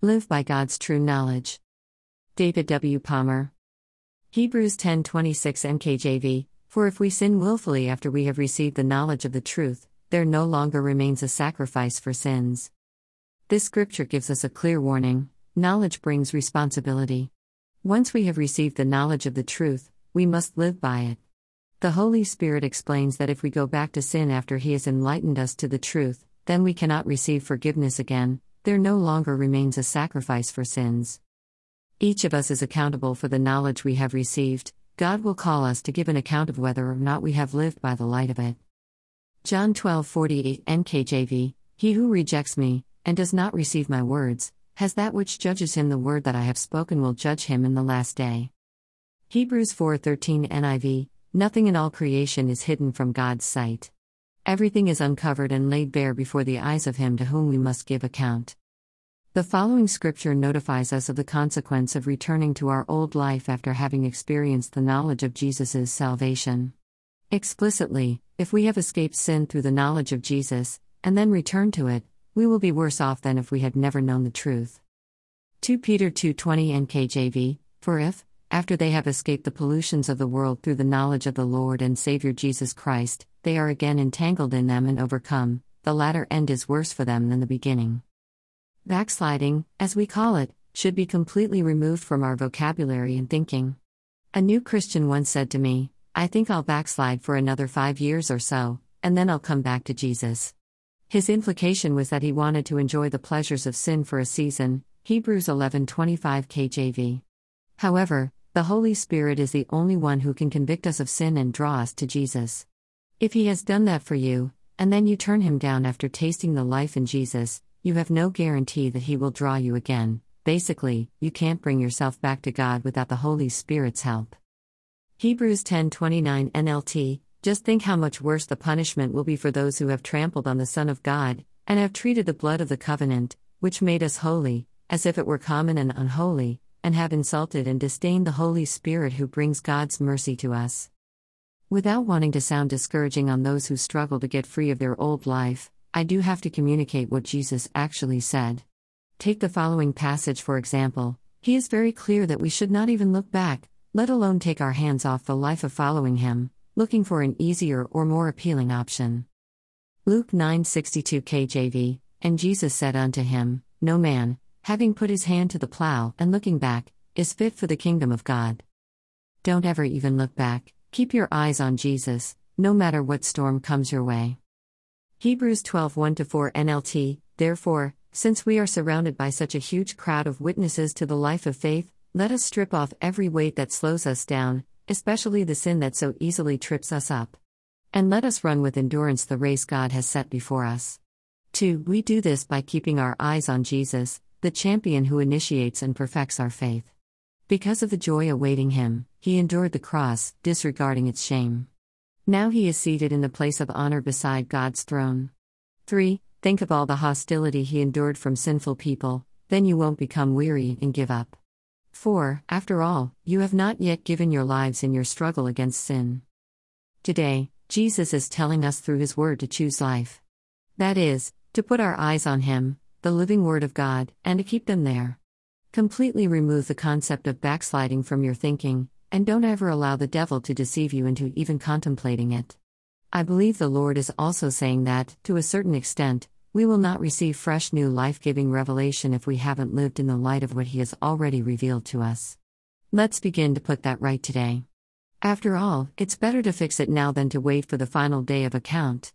Live by God's true knowledge. David W. Palmer. Hebrews 10:26 NKJV For if we sin willfully after we have received the knowledge of the truth, there no longer remains a sacrifice for sins. This scripture gives us a clear warning knowledge brings responsibility. Once we have received the knowledge of the truth, we must live by it. The Holy Spirit explains that if we go back to sin after He has enlightened us to the truth, then we cannot receive forgiveness again, there no longer remains a sacrifice for sins. Each of us is accountable for the knowledge we have received. God will call us to give an account of whether or not we have lived by the light of it. John 12:48 NKJV He who rejects me and does not receive my words has that which judges him the word that I have spoken will judge him in the last day. Hebrews 4:13 NIV Nothing in all creation is hidden from God's sight. Everything is uncovered and laid bare before the eyes of him to whom we must give account. The following scripture notifies us of the consequence of returning to our old life after having experienced the knowledge of Jesus' salvation. Explicitly, if we have escaped sin through the knowledge of Jesus, and then return to it, we will be worse off than if we had never known the truth. 2 Peter 2:20 NKJV For if after they have escaped the pollutions of the world through the knowledge of the Lord and Savior Jesus Christ, they are again entangled in them and overcome, the latter end is worse for them than the beginning. Backsliding, as we call it, should be completely removed from our vocabulary and thinking. A new Christian once said to me, I think I'll backslide for another five years or so, and then I'll come back to Jesus. His implication was that he wanted to enjoy the pleasures of sin for a season, Hebrews 11:25 KJV. However, the Holy Spirit is the only one who can convict us of sin and draw us to Jesus. If He has done that for you, and then you turn Him down after tasting the life in Jesus, you have no guarantee that He will draw you again. Basically, you can't bring yourself back to God without the Holy Spirit's help. Hebrews 10:29 NLT Just think how much worse the punishment will be for those who have trampled on the Son of God and have treated the blood of the covenant, which made us holy, as if it were common and unholy, and have insulted and disdained the Holy Spirit who brings God's mercy to us. Without wanting to sound discouraging on those who struggle to get free of their old life, I do have to communicate what Jesus actually said. Take the following passage for example. He is very clear that we should not even look back, let alone take our hands off the life of following him, looking for an easier or more appealing option. Luke 9:62 KJV And Jesus said unto him, No man, having put his hand to the plow and looking back, is fit for the kingdom of God. Don't ever even look back. Keep your eyes on Jesus, no matter what storm comes your way. Hebrews 12 1 4 NLT Therefore, since we are surrounded by such a huge crowd of witnesses to the life of faith, let us strip off every weight that slows us down, especially the sin that so easily trips us up. And let us run with endurance the race God has set before us. 2. We do this by keeping our eyes on Jesus, the champion who initiates and perfects our faith. Because of the joy awaiting him, he endured the cross, disregarding its shame. Now he is seated in the place of honor beside God's throne. 3. Think of all the hostility he endured from sinful people, then you won't become weary and give up. 4. After all, you have not yet given your lives in your struggle against sin. Today, Jesus is telling us through his word to choose life. That is, to put our eyes on him, the living word of God, and to keep them there. Completely remove the concept of backsliding from your thinking, and don't ever allow the devil to deceive you into even contemplating it. I believe the Lord is also saying that, to a certain extent, we will not receive fresh new life giving revelation if we haven't lived in the light of what He has already revealed to us. Let's begin to put that right today. After all, it's better to fix it now than to wait for the final day of account.